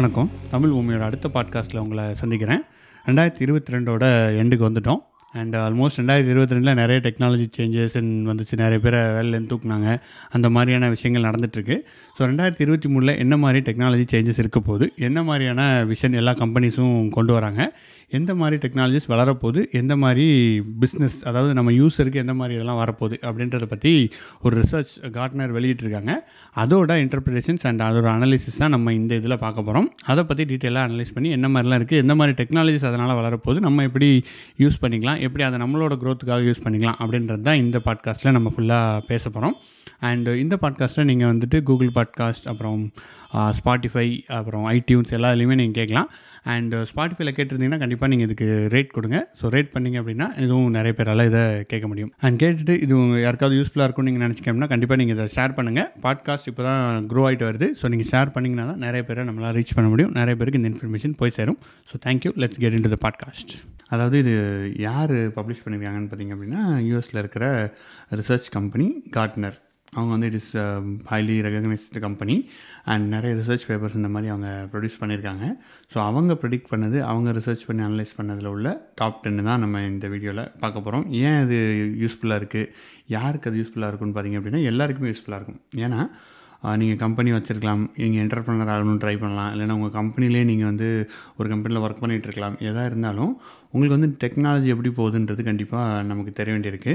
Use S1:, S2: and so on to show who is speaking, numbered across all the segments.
S1: வணக்கம். தமிழ் பூமியோட அடுத்த பாட்காஸ்ட்டில் உங்களை சந்திக்கிறேன். ரெண்டாயிரத்தி இருபத்தி ரெண்டோட எண்டுக்கு வந்துட்டோம். அண்ட் ஆல்மோஸ்ட் ரெண்டாயிரத்தி இருபத்தி ரெண்டில் நிறைய டெக்னாலஜி சேஞ்சஸ் வந்துச்சு. நிறைய பேரை வேலையிலேருந்து தூக்குனாங்க. அந்த மாதிரியான விஷயங்கள் நடந்துகிட்ருக்கு ஸோ ரெண்டாயிரத்தி இருபத்தி மூணில் என்ன மாதிரி டெக்னாலஜி சேஞ்சஸ் இருக்க போகுது? என்ன மாதிரியான விஷன் எல்லா கம்பெனிஸும் கொண்டு வராங்க? எந்த மாதிரி டெக்னாலஜிஸ் வளரப்போகுது? எந்த மாதிரி பிஸ்னஸ் அதாவது நம்ம யூஸருக்கு எந்த மாதிரி இதெல்லாம் வரப்போகுது? அப்படின்றத பற்றி ஒரு ரிசர்ச் கார்ட்னர் வெளியிட்டிருக்காங்க. அதோட இன்டர்பிரேஷன்ஸ் அண்ட் அதோட அனாலிசிஸ் தான் நம்ம இந்த இதில் பார்க்க போகிறோம் அதை பற்றி டீட்டெயிலாக அனலைஸ் பண்ணி என்ன மாதிரிலாம் இருக்குது எந்த மாதிரி டெக்னாலஜிஸ் அதனால் வளரப்போகுது? நம்ம எப்படி யூஸ் பண்ணிக்கலாம்? எப்படி அதை நம்மளோட க்ரோத்துக்காக யூஸ் பண்ணிக்கலாம் அப்படின்றது தான் இந்த பாட்காஸ்ட்டில் நம்ம ஃபுல்லாக பேச போகிறோம் அண்டு இந்த பாட்காஸ்ட்டை நீங்கள் வந்துட்டு கூகுள் பாட்காஸ்ட் அப்புறம் ஸ்பாட்டிஃபை அப்புறம் ஐடியூன்ஸ் எல்லா இதுலேயுமே நீங்கள் கேட்கலாம். அண்ட் ஸ்பாட்டிஃபைல uh, கேட்டிருந்தீங்கன்னா கண்டிப்பாக நீங்கள் இதுக்கு ரேட் கொடுங்க. ஸோ ரேட் பண்ணிங்க அப்படின்னா இதுவும் நிறைய பேரால் இதை கேட்க முடியும். அண்ட் கேட்டுட்டு இது உங்க யாருக்காவது யூஸ்ஃபுல்லாக இருக்கும்னு நீங்கள் நினச்சிக்கோம்னா கண்டிப்பாக நீங்கள் இதை ஷேர் பண்ணுங்கள் பாட்காஸ்ட் இப்போ தான் க்ரோ ஆகிட்டு வருது. ஸோ நீங்கள் ஷேர் பண்ணிங்கன்னா தான் நிறைய பேரை நம்மளால் ரீச் பண்ண முடியும். நிறைய பேருக்கு இந்த இன்ஃபர்மேஷன் போய் சேரும். So thank you let's get into the podcast அதாவது இது யார் பப்ளிஷ் பண்ணியிருக்காங்கன்னு பார்த்தீங்க அப்படின்னா யூஎஸில் இருக்கிற ரிசர்ச் கம்பெனி கார்ட்னர் அவங்க வந்து it is highly recognised company and நிறைய ரிசர்ச் பேப்பர்ஸ் இந்த மாதிரி அவங்க ப்ரொடியூஸ் பண்ணியிருக்காங்க. ஸோ அவங்க ப்ரெடிக்ட் பண்ணது அவங்க ரிசர்ச் பண்ணி அனலைஸ் பண்ணதில் உள்ள டாப் டென்னு தான் நம்ம இந்த வீடியோவில் பார்க்க போகிறோம் ஏன் அது யூஸ்ஃபுல்லாக இருக்குது யாருக்கு அது யூஸ்ஃபுல்லாக இருக்குன்னு பார்த்தீங்க அப்படின்னா எல்லாருக்குமே யூஸ்ஃபுல்லாக இருக்கும். ஏன்னா நீங்கள் கம்பெனி வச்சுருக்கலாம் நீங்கள் என்டர்பிரனர் ஆகணும்னு ட்ரை பண்ணலாம். இல்லைனா உங்கள் கம்பெனிலே நீங்கள் வந்து ஒரு கம்பெனியில் ஒர்க் பண்ணிகிட்டு இருக்கலாம். எதாக இருந்தாலும் உங்களுக்கு வந்து டெக்னாலஜி எப்படி போகுதுன்றது கண்டிப்பாக நமக்கு தெரிய வேண்டியிருக்கு.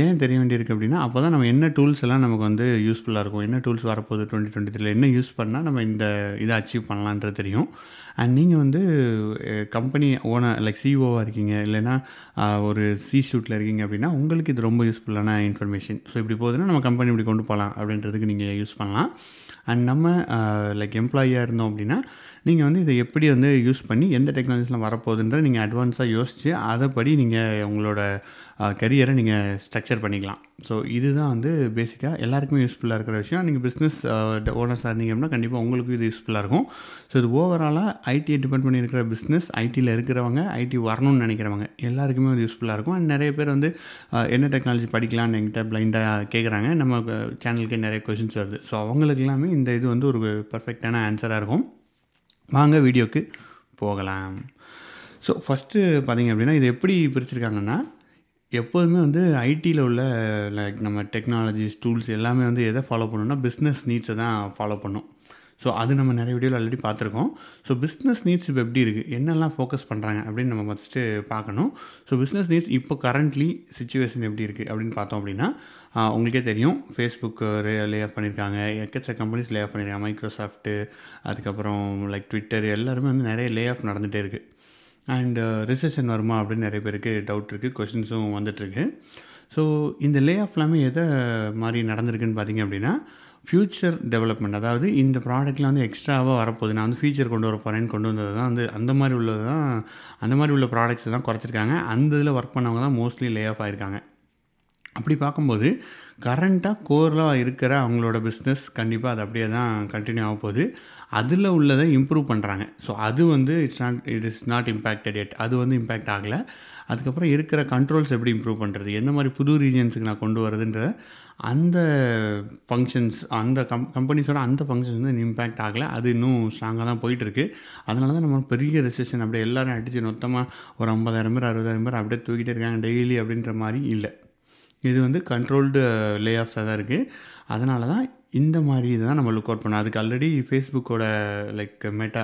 S1: ஏன் தெரிய வேண்டியிருக்கு அப்படின்னா அப்போ தான் நம்ம என்ன டூல்ஸ் எல்லாம் நமக்கு வந்து யூஸ்ஃபுல்லாக இருக்கும் என்ன டூல்ஸ் வரப்போகுது டுவெண்ட்டி டுவெண்ட்டி த்ரீல என்ன யூஸ் பண்ணால் நம்ம இந்த இதை அச்சீவ் பண்ணலான்றது தெரியும். அண்ட் நீங்கள் வந்து கம்பெனி ஓனர் லைக் சிஓவாக இருக்கீங்க இல்லைன்னா ஒரு சி ஷூட்டில் இருக்கீங்க அப்படின்னா உங்களுக்கு இது ரொம்ப யூஸ்ஃபுல்லான இன்ஃபர்மேஷன் ஸோ இப்படி போகுதுன்னா நம்ம கம்பெனி இப்படி கொண்டு போகலாம் அப்படின்றதுக்கு நீங்கள் யூஸ் பண்ணலாம். அண்ட் நம்ம லைக் எம்ப்ளாயியாக இருந்தோம் அப்படின்னா நீங்கள் வந்து இதை எப்படி வந்து யூஸ் பண்ணி எந்த டெக்னாலஜிஸ்லாம் வரப்போகுதுன்ற நீங்கள் அட்வான்ஸாக யோசித்து அதைப்படி நீங்கள் உங்களோட கரியரை நீங்கள் ஸ்ட்ரக்சர் பண்ணிக்கலாம். ஸோ இதுதான் வந்து பேசிக்காக எல்லாருக்குமே யூஸ்ஃபுல்லாக இருக்கிற விஷயம். நீங்கள் பிஸ்னஸ் ஓனர்ஸாக இருந்தீங்க அப்படின்னா கண்டிப்பாக உங்களுக்கும் இது யூஸ்ஃபுல்லாக இருக்கும். ஸோ இது ஓவராலாக ஐடியை டிபெண்ட் பண்ணி இருக்கிற பிஸ்னஸ் ஐடியில் இருக்கிறவங்க ஐடி வரணும்னு நினைக்கிறவங்க எல்லாருக்குமே அது யூஸ்ஃபுல்லாக இருக்கும். அண்ட் நிறைய பேர் வந்து என்ன டெக்னாலஜி படிக்கலாம்னு என்கிட்ட பிளைண்டாக கேட்குறாங்க நம்ம சேனலுக்கே நிறைய கொஷின்ஸ் வருது. ஸோ அவங்களுக்கு எல்லாமே இந்த இது வந்து ஒரு பர்ஃபெக்டான ஆன்சராக இருக்கும். வாங்க வீடியோக்கு போகலாம். ஸோ ஃபஸ்ட்டு பார்த்திங்க அப்படின்னா இது எப்படி பிரிச்சிருக்காங்கன்னா எப்போதுமே வந்து ஐடியில் உள்ள லைக் நம்ம டெக்னாலஜிஸ் டூல்ஸ் எல்லாமே வந்து எதை ஃபாலோ பண்ணணும்னா பிஸ்னஸ் நீட்ஸை தான் ஃபாலோ பண்ணும். ஸோ அது நம்ம நிறைய வீடியோவில் ஆல்ரெடி பார்த்துருக்கோம். ஸோ பிஸ்னஸ் நீட்ஸ் இப்போ எப்படி இருக்குது என்னெல்லாம் ஃபோக்கஸ் பண்ணுறாங்க அப்படின்னு நம்ம ஃபஸ்ட்டு பார்க்கணும். ஸோ பிஸ்னஸ் நீட்ஸ் இப்போ கரண்ட்லி சுச்சுவேஷன் எப்படி இருக்குது அப்படின்னு பார்த்தோம் அப்படின்னா உங்களுக்கே தெரியும். ஃபேஸ்புக் லே ஆஃப் பண்ணியிருக்காங்க எக்கச்ச கம்பெனிஸ் லே ஆஃப் பண்ணியிருக்காங்க மைக்ரோசாஃப்ட்டு அதுக்கப்புறம் லைக் ட்விட்டர் எல்லாருமே வந்து நிறைய லே ஆஃப் நடந்துகிட்டே இருக்குது அண்ட் ரிசெஷன் uh, வருமா அப்படின்னு நிறைய பேருக்கு டவுட் இருக்குது கொஷின்ஸும் வந்துட்டுருக்கு. ஸோ இந்த லே ஆஃப் எல்லாமே எதை மாதிரி நடந்திருக்குன்னு பார்த்தீங்க அப்படின்னா ஃப்யூச்சர் டெவலப்மெண்ட் அதாவது இந்த ப்ராடக்ட்லாம் வந்து எக்ஸ்ட்ராவாக வரப்போகுது. நான் வந்து ஃபீச்சர் கொண்டு வர போகிறேன்னு கொண்டு வந்தது தான் வந்து அந்த மாதிரி உள்ளது தான் அந்த மாதிரி உள்ள ப்ராடக்ட்ஸ் தான் குறைச்சிருக்காங்க. அந்த இதில் ஒர்க் பண்ணவங்க தான் மோஸ்ட்லி லே ஆஃப் ஆகிருக்காங்க அப்படி பார்க்கும்போது கரண்ட்டாக கோரில் இருக்கிற அவங்களோட பிஸ்னஸ் கண்டிப்பாக அது அப்படியே தான் கண்டினியூ ஆக போகுது. அதில் உள்ளதை இம்ப்ரூவ் பண்ணுறாங்க ஸோ அது வந்து it's not it is not impacted yet அது வந்து இம்பேக்ட் ஆகலை. அதுக்கப்புறம் இருக்கிற கண்ட்ரோல்ஸ் எப்படி இம்ப்ரூவ் பண்ணுறது எந்த மாதிரி புது ரீஜன்ஸுக்கு நான் கொண்டு வரதுன்ற அந்த ஃபங்க்ஷன்ஸ் அந்த கம் கம்பெனிஸோட அந்த ஃபங்க்ஷன்ஸ் வந்து இம்பேக்ட் ஆகலை. அது இன்னும் ஸ்ட்ராங்காக தான் போயிட்டுருக்கு. அதனால தான் நம்ம பெரிய ரெசிஷன் அப்படியே எல்லோரும் அடித்து மொத்தமாக ஒரு ஐம்பதாயிரம் பேர் அறுபதாயிரம் பேர் அப்படியே தூக்கிட்டே இருக்காங்க டெய்லி அப்படின்ற மாதிரி இல்லை. இது வந்து கண்ட்ரோல்டு லே ஆஃப்ஸாக தான் இருக்குது அதனால தான் இந்த மாதிரி தான் நம்ம லுக் அவுட் பண்ணோம். அதுக்கு ஆல்ரெடி ஃபேஸ்புக்கோட லைக் மெட்டா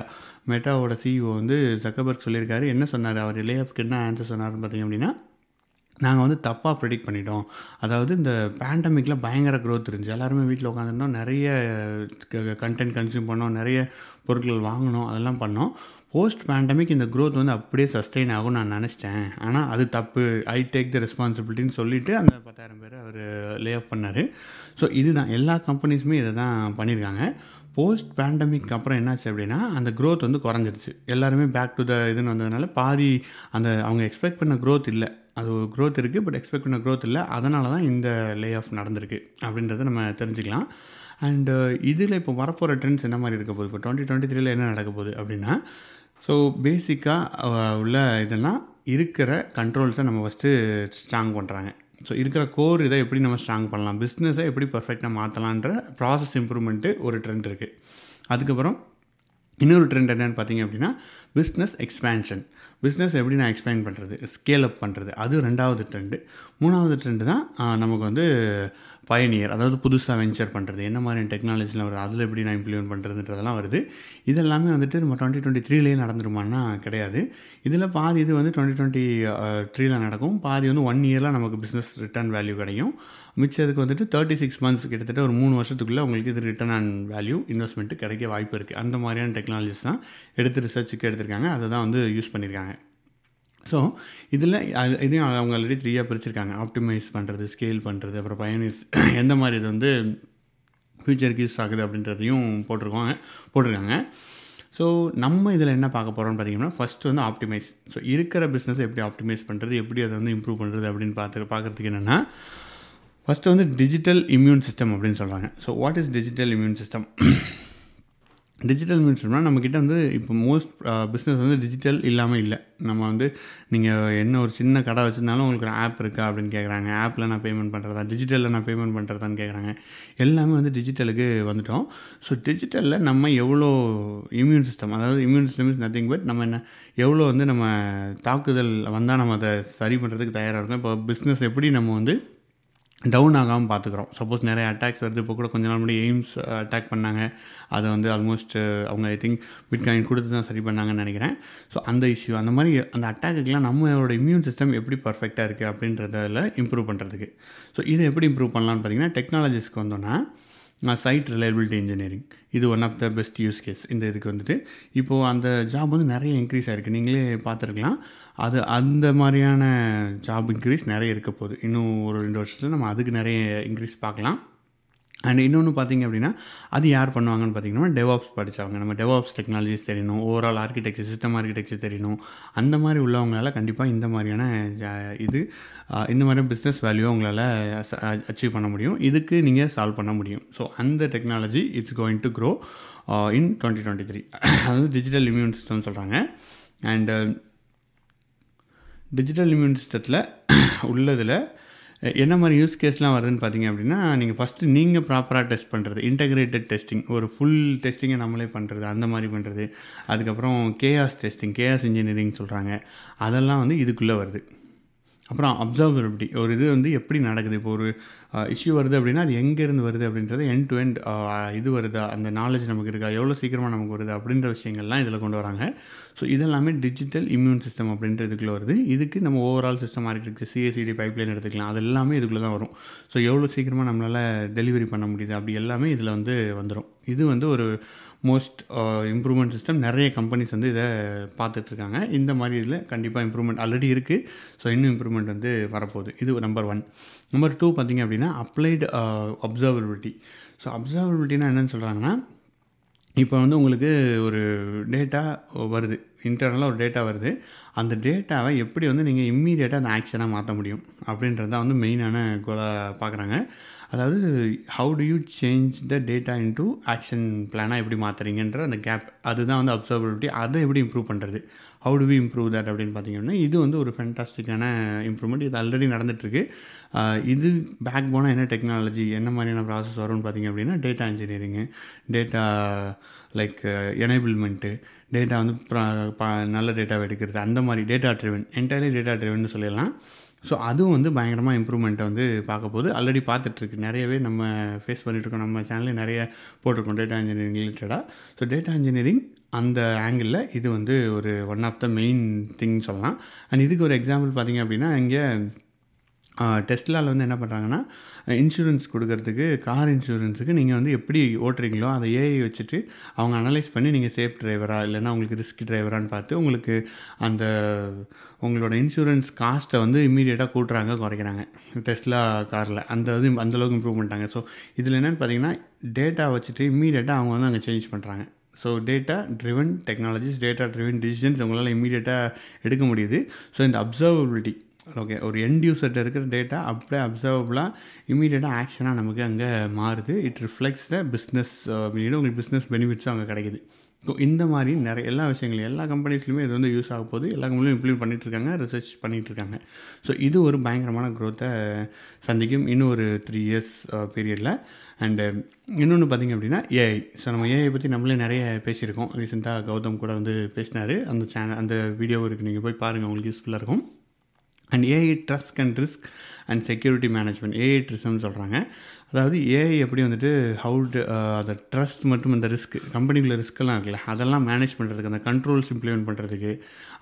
S1: மெட்டாவோட சிஇஓ வந்து ஜக்கபர்க் சொல்லியிருக்காரு. என்ன சொன்னார்? அவர் லே ஆஃப்க்கு என்ன ஆன்சர் சொன்னார்னு பார்த்தீங்க அப்படின்னா நாங்கள் வந்து தப்பாக ப்ரெடிக்ட் பண்ணிட்டோம். அதாவது இந்த பேண்டமிக்கில் பயங்கர க்ரோத் இருந்துச்சு. எல்லாருமே வீட்டில் உட்காந்துருந்தோம் நிறைய கண்டென்ட் கன்சியூம் பண்ணோம். நிறைய பொருட்கள் வாங்கினோம். அதெல்லாம் பண்ணோம். போஸ்ட் பேண்டமிக் இந்த க்ரோத் வந்து அப்படியே சஸ்டெயின் ஆகும் நான் நினச்சிட்டேன். ஆனால் அது தப்பு. ஐ டேக் த ரெஸ்பான்சிபிலிட்டின்னு சொல்லிவிட்டு அந்த பத்தாயிரம் பேர் அவர் லே ஆஃப் பண்ணார். ஸோ இதுதான். எல்லா கம்பெனிஸுமே இதை தான் பண்ணியிருக்காங்க போஸ்ட் பேண்டமிக் அப்புறம் என்னாச்சு அப்படின்னா அந்த க்ரோத் வந்து குறைஞ்சிருச்சு. எல்லாருமே பேக் டு த இதுன்னு வந்ததுனால பாதி அந்த அவங்க எக்ஸ்பெக்ட் பண்ண க்ரோத் இல்லை. அது ஒரு க்ரோத் இருக்குது பட் எக்ஸ்பெக்ட் பண்ண க்ரோத் இல்லை. அதனால தான் இந்த லே ஆஃப் நடந்திருக்கு அப்படின்றத நம்ம தெரிஞ்சுக்கலாம். அண்டு இதில் இப்போ வரப்போகிற ட்ரெண்ட்ஸ் என்ன மாதிரி இருக்க போகுது? இப்போ டுவெண்ட்டி டுவெண்ட்டி த்ரீல என்ன நடக்க போகுது அப்படின்னா ஸோ பேசிக்காக உள்ள இதெல்லாம் இருக்கிற கண்ட்ரோல்ஸை நம்ம ஃபஸ்ட்டு ஸ்ட்ராங் பண்ணுறாங்க ஸோ இருக்கிற கோர் இதை எப்படி நம்ம ஸ்ட்ராங் பண்ணலாம்? பிஸ்னஸை எப்படி பர்ஃபெக்டாக மாற்றலான்ற ப்ராசஸ் இம்ப்ரூவ்மெண்ட்டு ஒரு ட்ரெண்ட் இருக்குது அதுக்கப்புறம் இன்னொரு ட்ரெண்ட் என்னென்னு பார்த்தீங்க அப்படின்னா பிஸ்னஸ் எக்ஸ்பேன்ஷன் பிஸ்னஸ் எப்படி நான் எக்ஸ்பேண்ட் பண்ணுறது ஸ்கேல் அப் பண்ணுறது அது ரெண்டாவது ட்ரெண்டு மூணாவது ட்ரெண்டு தான் நமக்கு வந்து பயனியர் அதாவது புதுசாக வெஞ்சர் பண்ணுறது என்ன மாதிரியான டெக்னாலஜிலாம் வருது அதில் எப்படி நான் இம்ப்ளிமெண்ட் பண்ணுறதுன்றதெல்லாம் வருது. இது எல்லாமே வந்துட்டு நம்ம டுவெண்ட்டி டுவெண்ட்டி த்ரீலேயே நடந்துருமான்னா கிடையாது. இதில் பாதி இது வந்து டுவெண்ட்டி டுவெண்ட்டி த்ரீல நடக்கும். பாதி வந்து ஒன் இயரில் நமக்கு பிஸ்னஸ் ரிட்டர்ன் வேல்யூ கிடைக்கும் மிச்சதுக்கு வந்துட்டு தேர்ட்டி சிக்ஸ் மந்த்ஸ் கிட்டத்தட்ட ஒரு மூணு வருஷத்துக்குள்ளே உங்களுக்கு இது ரிட்டர்ன் அண்ட் வேல்யூ இன்வெஸ்ட்மெண்ட்டு கிடைக்க வாய்ப்பு இருக்குது அந்த மாதிரியான டெக்னாலஜிஸ் தான் எடுத்து ரிசர்ச்சுக்கு எடுத்திருக்காங்க. அதை தான் வந்து யூஸ் பண்ணியிருக்காங்க ஸோ இதில் இதையும் அவங்க ஆல்ரெடி த்ரீயாக பிரிச்சிருக்காங்க. ஆப்டிமைஸ் பண்ணுறது ஸ்கேல் பண்ணுறது அப்புறம் பயனிஸ் எந்த மாதிரி இது வந்து ஃப்யூச்சருக்கு யூஸ் ஆகுது அப்படின்றதையும் போட்டிருக்கோம் போட்டிருக்காங்க. ஸோ நம்ம இதில் என்ன பார்க்க போகிறோம்னு பார்த்தீங்கன்னா ஃபஸ்ட்டு வந்து ஆப்டிமைஸ் ஸோ இருக்கிற பிஸ்னஸை எப்படி ஆப்டிமைஸ் பண்ணுறது எப்படி அதை வந்து இம்ப்ரூவ் பண்ணுறது அப்படின்னு பார்த்து பார்க்குறதுக்கு என்னென்னா ஃபஸ்ட்டு வந்து டிஜிட்டல் இம்யூன் சிஸ்டம் அப்படின்னு சொல்கிறாங்க so what is digital immune system digital immune நம்மக்கிட்ட வந்து இப்போ மோஸ்ட் பிஸ்னஸ் வந்து டிஜிட்டல் இல்லாமல் இல்லை. நம்ம வந்து நீங்கள் என்ன ஒரு சின்ன கடை வச்சுருந்தாலும் உங்களுக்கு ஒரு ஆப் இருக்கா அப்படின்னு கேட்குறாங்க ஆப்பில் நான் பேமெண்ட் பண்ணுறதா டிஜிட்டலில் நான் பேமெண்ட் பண்ணுறதான்னு கேட்குறாங்க எல்லாமே வந்து டிஜிட்டலுக்கு வந்துட்டோம். ஸோ டிஜிட்டலில் நம்ம எவ்வளோ இம்யூன் சிஸ்டம் அதாவது immune system is nothing but நம்ம என்ன எவ்வளோ வந்து நம்ம தாக்குதல் வந்தால் நம்ம அதை சரி பண்ணுறதுக்கு தயாராக இருக்கும். இப்போ பிஸ்னஸ் எப்படி நம்ம வந்து டவுன் ஆகாமல் பார்த்துக்குறோம் சப்போஸ் நிறைய அட்டாக்ஸ் வருது. இப்போ கூட கொஞ்ச நாள் முன்னாடி எய்ம்ஸ் அட்டாக் uh, பண்ணாங்க. அதை வந்து ஆல்மோஸ்ட் uh, அவங்க ஐ திங்க் பிட்காயின் கொடுத்து தான் சரி பண்ணாங்கன்னு நினைக்கிறேன். ஸோ அந்த இஷ்யூ அந்த மாதிரி அந்த அட்டாக்குக்கெலாம் நம்மளோட இம்யூன் சிஸ்டம் எப்படி பர்ஃபெக்டாக இருக்குது அப்படின்றதில் இம்ப்ரூவ் பண்ணுறதுக்கு ஸோ இதை எப்படி இம்ப்ரூவ் பண்ணலாம்னு பார்த்தீங்கன்னா டெக்னாலஜிஸ்க்கு வந்தோன்னா சைட் ரிலையபிலிட்டி இன்ஜினியரிங் இது one of the best use case இந்த இதுக்கு வந்துட்டு. இப்போது அந்த ஜாப் வந்து நிறைய இன்க்ரீஸ் ஆகிருக்கு நீங்களே பார்த்துருக்கலாம். அது அந்த மாதிரியான ஜாப் இன்க்ரீஸ் நிறைய இருக்க போகுது. இன்னும் ஒரு ரெண்டு வருஷத்தில் நம்ம அதுக்கு நிறைய இன்க்ரீஸ் பார்க்கலாம். அண்ட் இன்னொன்று பார்த்தீங்க அப்படின்னா அது யார் பண்ணுவாங்கன்னு பார்த்தீங்கன்னா டெவாப்ஸ் படித்தவங்க நம்ம டெவாப்ஸ் டெக்னாலஜிஸ் தெரியணும் ஓவரால் ஆர்கிடெக்சர் சிஸ்டம் ஆர்கிடெக்சர் தெரியணும். அந்த மாதிரி உள்ளவங்களால கண்டிப்பாக இந்த மாதிரியான ஜா- இது இந்த மாதிரி பிஸ்னஸ் வேல்யூ உங்களால் அச்சீவ் பண்ண முடியும். இதுக்கு நீங்கள் சால்வ் பண்ண முடியும். ஸோ அந்த technology it's going to grow in twenty twenty three அதாவது டிஜிட்டல் இம்யூன் சிஸ்டம்னு சொல்கிறாங்க அண்டு டிஜிட்டல் இம்யூன் சிஸ்டத்தில் உள்ளதில் என்ன மாதிரி யூஸ் கேஸ்லாம் வருதுன்னு பார்த்தீங்க அப்படின்னா நீங்கள் ஃபஸ்ட்டு நீங்கள் ப்ராப்பராக டெஸ்ட் பண்ணுறது இன்டகிரேட்டட் டெஸ்டிங் ஒரு ஃபுல் டெஸ்டிங்கை நம்மளே பண்ணுறது அந்த மாதிரி பண்ணுறது அதுக்கப்புறம் கேஆஸ் டெஸ்டிங் கேஆஸ் இன்ஜினியரிங் சொல்கிறாங்க அதெல்லாம் வந்து இதுக்குள்ளே வருது. அப்புறம் அப்சர்வபிலிட்டி ஒரு இது வந்து எப்படி நடக்குது? இப்போ ஒரு இஷ்யூ வருது அப்படின்னா அது எங்கேருந்து வருது அப்படின்றது எண்ட் டு எண்ட் இது வருதா? அந்த நாலேஜ் நமக்கு இருக்கா? எவ்வளோ சீக்கிரமாக நமக்கு வருது? அப்படின்ற விஷயங்கள்லாம் இதில் கொண்டு வராங்க. ஸோ இதெல்லாமே டிஜிட்டல் இம்யூன் சிஸ்டம் அப்படின்ற இதுக்குள்ளே வருது. இதுக்கு நம்ம ஓவரால் சிஸ்டம் இருக்குது சிஎஸ்சிடி பைப்லைன் எடுத்துக்கலாம். அது எல்லாமே இதுக்குள்ளே தான் வரும். ஸோ எவ்வளோ சீக்கிரமாக நம்மளால் டெலிவரி பண்ண முடியுது? அப்படி எல்லாமே இதில் வந்து வந்துடும் இது வந்து ஒரு மோஸ்ட் இம்ப்ரூவ்மெண்ட் சிஸ்டம் நிறைய கம்பெனிஸ் வந்து இதை பார்த்துட்ருக்காங்க. இந்த மாதிரி இதில் கண்டிப்பாக இம்ப்ரூவ்மெண்ட் ஆல்ரெடி இருக்குது ஸோ இன்னும் இம்ப்ரூவ்மெண்ட் வந்து வரப்போகுது. இது நம்பர் ஒன் நம்பர் டூ பார்த்திங்க அப்படின்னா அப்ளைடு அப்சர்வபிலிட்டி ஸோ அப்சர்வபிலிட்டினா என்னென்னு சொல்கிறாங்கன்னா இப்போ வந்து உங்களுக்கு ஒரு டேட்டா வருது. இன்டர்னலாக ஒரு டேட்டா வருது. அந்த டேட்டாவை எப்படி வந்து நீங்கள் இம்மீடியட்டாக அந்த ஆக்ஷனாக மாற்ற முடியும்? அப்படின்றது தான் வந்து மெயினான கோலாக பார்க்குறாங்க. அதாவது how to you change the data into action பிளானாக எப்படி மாற்றுறீங்கன்ற அந்த கேப் அதுதான் வந்து அப்சர்வபிலிட்டி அதை எப்படி இம்ப்ரூவ் பண்ணுறது how to we improve that அப்படின்னு பார்த்தீங்கன்னா இது வந்து ஒரு ஃபென்டாஸ்டிக்கான இம்ப்ரூவ்மெண்ட் இது ஆல்ரெடி நடந்துட்டுருக்கு. இது பேக் போனால் என்ன டெக்னாலஜி என்ன மாதிரியான ப்ராசஸ் வரும்னு பார்த்தீங்க அப்படின்னா data engineering data like enablement data வந்து ப்ரா- பா- நல்ல டேட்டாவை எடுக்கிறது அந்த மாதிரி data driven entirely data driven சொல்லிடலாம். ஸோ அதுவும் வந்து பயங்கரமாக இம்ப்ரூவ்மெண்ட்டை வந்து பார்க்க போகுது ஆல்ரெடி பார்த்துட்ருக்கு. நிறையவே நம்ம ஃபேஸ் பண்ணிகிட்ருக்கோம் நம்ம சேனல்லே நிறைய போட்டிருக்கோம் டேட்டா இன்ஜினியரிங் ரிலேட்டடாக ஸோ டேட்டா இன்ஜினியரிங் அந்த ஆங்கிளில் இது வந்து ஒரு one of the main thing சொல்லலாம். அண்ட் இதுக்கு ஒரு எக்ஸாம்பிள் பார்த்தீங்க அப்படின்னா இங்கே டெஸ்ட்லாவில் வந்து என்ன பண்ணுறாங்கன்னா இன்சூரன்ஸ் கொடுக்கறதுக்கு கார் இன்சூரன்ஸுக்கு நீங்கள் வந்து எப்படி ஓட்டுறீங்களோ அதை ஏஐ வச்சுட்டு அவங்க அனலைஸ் பண்ணி நீங்கள் சேஃப் டிரைவராக இல்லைன்னா உங்களுக்கு ரிஸ்க் டிரைவரான்னு பார்த்து உங்களுக்கு அந்த உங்களோட இன்சூரன்ஸ் காஸ்ட்டை வந்து இம்மீடியட்டாக கூட்டுறாங்க குறைக்கிறாங்க. டெஸ்ட்லா காரில் அந்த இது அந்தளவுக்கு இம்ப்ரூவ் பண்ணிட்டாங்க. ஸோ இதில் என்னென்னு பார்த்தீங்கன்னா டேட்டா வச்சுட்டு இம்மீடியட்டாக அவங்க வந்து அங்கே சேஞ்ச் பண்ணுறாங்க so data driven technologies data driven decisions உங்களால் இம்மீடியட்டாக எடுக்க முடியுது. ஸோ இந்த அப்சர்வபிலிட்டி ஓகே ஒரு எண்ட் யூசர்கிட்ட இருக்கிற டேட்டா அப்படியே அப்சர்வபுளாக இமீடியட்டாக ஆக்ஷனாக நமக்கு அங்கே மாறுது. இட் ரிஃப்ளெக்ஸ் த பிஸ்னஸ் உங்களுக்கு பிஸ்னஸ் பெனிஃபிட்ஸும் அங்கே கிடைக்குது. ஸோ இந்த மாதிரி நிறைய எல்லா விஷயங்களும் எல்லா கம்பெனிஸ்லையுமே இது வந்து யூஸ் ஆக போகுது. எல்லா கம்பெனியும் இம்ப்ளிமெண்ட் பண்ணிட்டு இருக்காங்க ரிசர்ச் பண்ணிகிட்டு இருக்காங்க. ஸோ இது ஒரு பயங்கரமான க்ரோத்தை சந்திக்கும் இன்னும் ஒரு த்ரீ இயர்ஸ் பீரியடில் uh, அண்டு um, இன்னொன்று பார்த்திங்க அப்படின்னா ஏஐ ஸோ நம்ம ஏஐ பற்றி நம்மளே நிறைய பேசியிருக்கோம். ரீசெண்டாக கௌதம் கூட வந்து பேசினார். அந்த சேனல் அந்த வீடியோ இருக்குது நீங்கள் போய் பாருங்கள் உங்களுக்கு யூஸ்ஃபுல்லாக இருக்கும். And AI trust and risk and security management AI ட்ரிசம்னு சொல்கிறாங்க அதாவது ஏஐ எப்படி வந்துட்டு ஹவு uh, அந்த ட்ரஸ்ட் மற்றும் அந்த ரிஸ்க் கம்பெனிக்குள்ள ரிஸ்க்கெல்லாம் இருக்குல்ல அதெல்லாம் மேனேஜ் பண்ணுறதுக்கு அந்த கண்ட்ரோல்ஸ் இம்ப்ளிமெண்ட் பண்ணுறதுக்கு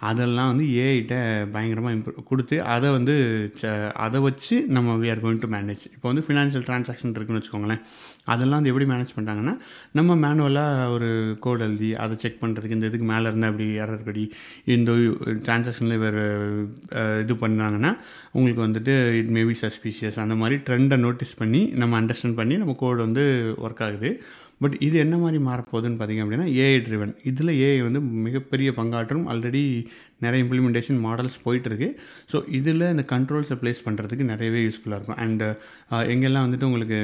S1: அதெல்லாம் வந்து ஏஐட்ட பயங்கரமாக இம்ப்ரூவ் கொடுத்து அதை வந்து அதை வச்சு நம்ம we are going to manage இப்போ வந்து ஃபினான்ஷியல் ட்ரான்சாக்ஷன் இருக்குன்னு வச்சுக்கோங்களேன். அதெல்லாம் வந்து எப்படி மேனேஜ் பண்ணுறாங்கன்னா நம்ம மேனுவலாக ஒரு கோட் எழுதி அதை செக் பண்ணுறதுக்கு இந்த இதுக்கு மேலே இருந்தால் அப்படி எரர் படி இந்த டிரான்சாக்ஷனில் வேறு இது பண்ணாங்கன்னா உங்களுக்கு வந்துட்டு இட் மேபி சஸ்பீஷியஸ் அந்த மாதிரி ட்ரெண்டை நோட்டீஸ் பண்ணி நம்ம அண்டர்ஸ்டாண்ட் பண்ணி நம்ம கோட் வந்து ஒர்க் ஆகுது. பட் இது என்ன மாதிரி மாறப்போகுதுன்னு பார்த்திங்க அப்படின்னா ஏஐ ட்ரிவன் இதில் ஏஐ வந்து மிகப்பெரிய பங்காற்றும் ஆல்ரெடி நிறைய இம்ப்ளிமெண்டேஷன் மாடல்ஸ் போயிட்டுருக்கு. ஸோ இதில் இந்த கண்ட்ரோல்ஸை ப்ளேஸ் பண்ணுறதுக்கு நிறையவே யூஸ்ஃபுல்லாக இருக்கும். அண்டு எங்கெல்லாம் வந்துட்டு உங்களுக்கு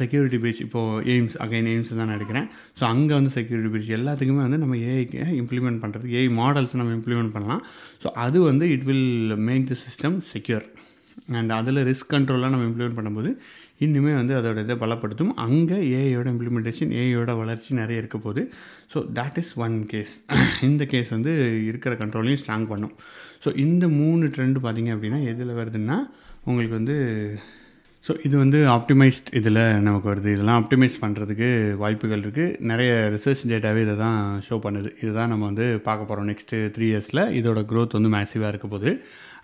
S1: செக்யூரிட்டி பிரீச் இப்போது எய்ம்ஸ் அகைன் எய்ம்ஸ் தான் எடுக்கிறேன். ஸோ அங்கே வந்து செக்யூரிட்டி பிரீச் எல்லாத்துக்குமே வந்து நம்ம ஏஐக்கு இம்ப்ளிமெண்ட் பண்ணுறது ஏஐ மாடல்ஸ் நம்ம இம்ப்ளிமெண்ட் பண்ணலாம். ஸோ அது வந்து it will make the system secure and அதில் ரிஸ்க் கண்ட்ரோலாக நம்ம இம்ப்ளிமெண்ட் பண்ணும்போது இன்னுமே வந்து அதோட இதை பலப்படுத்தும். அங்கே ஏஐயோட இம்ப்ளிமெண்டேஷன் ஏஐயோட வளர்ச்சி நிறைய இருக்க போகுது. So that is one case இந்த கேஸ் வந்து இருக்கிற கண்ட்ரோலையும் ஸ்ட்ராங் பண்ணும். ஸோ இந்த மூணு ட்ரெண்டு பார்த்திங்க அப்படின்னா எதில் வருதுன்னா உங்களுக்கு வந்து ஸோ இது வந்து ஆப்டிமைஸ்ட் இதில் நமக்கு வருது. இதெல்லாம் ஆப்டிமைஸ் பண்ணுறதுக்கு வாய்ப்புகள் இருக்குது நிறைய ரிசர்ச் டேட்டாவே இதை தான் ஷோ பண்ணுது. இதுதான் நம்ம வந்து பார்க்க போகிறோம் நெக்ஸ்ட்டு த்ரீ இயர்ஸில் இதோட க்ரோத் வந்து மேசிவாக இருக்க போகுது.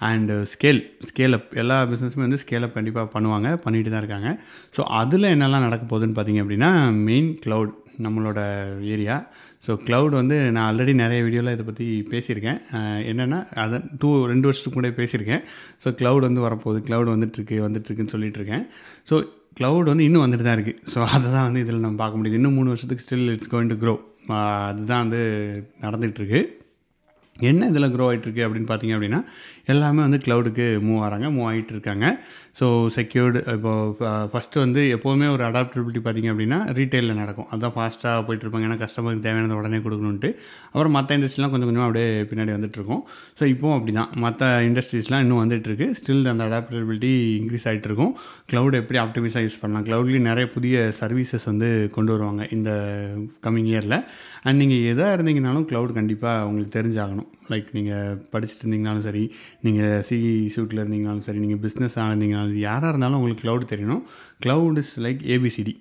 S1: அண்டு ஸ்கேல் ஸ்கேல் அப் எல்லா பிஸ்னஸுமே வந்து ஸ்கேல் அப் கண்டிப்பாக பண்ணுவாங்க. பண்ணிட்டு தான் இருக்காங்க. ஸோ அதில் என்னெல்லாம் நடக்க போகுதுன்னு பார்த்தீங்க அப்படின்னா மெயின் க்ளவுட் நம்மளோட ஏரியா. ஸோ க்ளவுட் வந்து நான் ஆல்ரெடி நிறைய வீடியோவில் இதை பற்றி பேசியிருக்கேன். என்னென்னா அதை டூ ரெண்டு வருஷத்துக்கு கூட பேசியிருக்கேன். ஸோ க்ளவுட் வந்து வரப்போகுது. க்ளவுட் வந்துட்டுருக்கு வந்துட்டுருக்குன்னு சொல்லிட்டு இருக்கேன் ஸோ க்ளவுட் வந்து இன்னும் வந்துட்டு தான் இருக்குது ஸோ அதை தான் வந்து இதில் நம்ம பார்க்க முடியுது இன்னும் மூணு வருஷத்துக்கு still it's going to grow அதுதான் வந்து நடந்துகிட்ருக்கு என்ன இதில் க்ரோ ஆகிட்டுருக்கு அப்படின்னு பார்த்தீங்க அப்படின்னா எல்லாமே வந்து க்ளவுடுக்கு மூவ் ஆகிறாங்க மூவ் ஆகிட்டு இருக்காங்க ஸோ செக்யூர்டு இப்போது ஃபஸ்ட்டு வந்து எப்போவுமே ஒரு அடாப்டபிலிட்டி பார்த்திங்க அப்படின்னா ரீட்டெயிலில் நடக்கும். அதுதான் ஃபாஸ்ட்டாக போயிட்டுருப்பாங்க. ஏன்னா கஸ்டமருக்கு தேவையானதை உடனே கொடுக்கணுன்ட்டு அப்புறம் மற்ற இண்டஸ்ட்ரிலாம் கொஞ்சம் கொஞ்சமாக அப்படியே பின்னாடி வந்துட்டுருக்கும். ஸோ இப்போவும் அப்படி தான் மற்ற இண்டஸ்ட்ரீஸ்லாம் இன்னும் வந்துட்டுருக்கு. ஸ்டில் அந்த அடாப்டபிலிட்டி இன்க்ரீஸ் ஆகிட்டு இருக்கும் க்ளவுட் எப்படி ஆப்டிமைஸாக யூஸ் பண்ணலாம்? க்ளவுட்லேயும் நிறைய புதிய சர்வீசஸ் வந்து கொண்டு வருவாங்க இந்த கம்மிங் இயரில் அண்ட் நீங்கள் எதாக இருந்தீங்கனாலும் க்ளவுட் கண்டிப்பாக உங்களுக்கு தெரிஞ்சாகணும். லைக் நீங்கள் படிச்சுட்டு இருந்தீங்கனாலும் சரி நீங்கள் சி சூட்டில் இருந்தீங்கனாலும் சரி நீங்கள் பிஸ்னஸ் ஆனந்தீங்கனாலும் யாராக இருந்தாலும் உங்களுக்கு க்ளவுட் தெரியணும். க்ளவுட் இஸ் லைக் ஏபிசிடி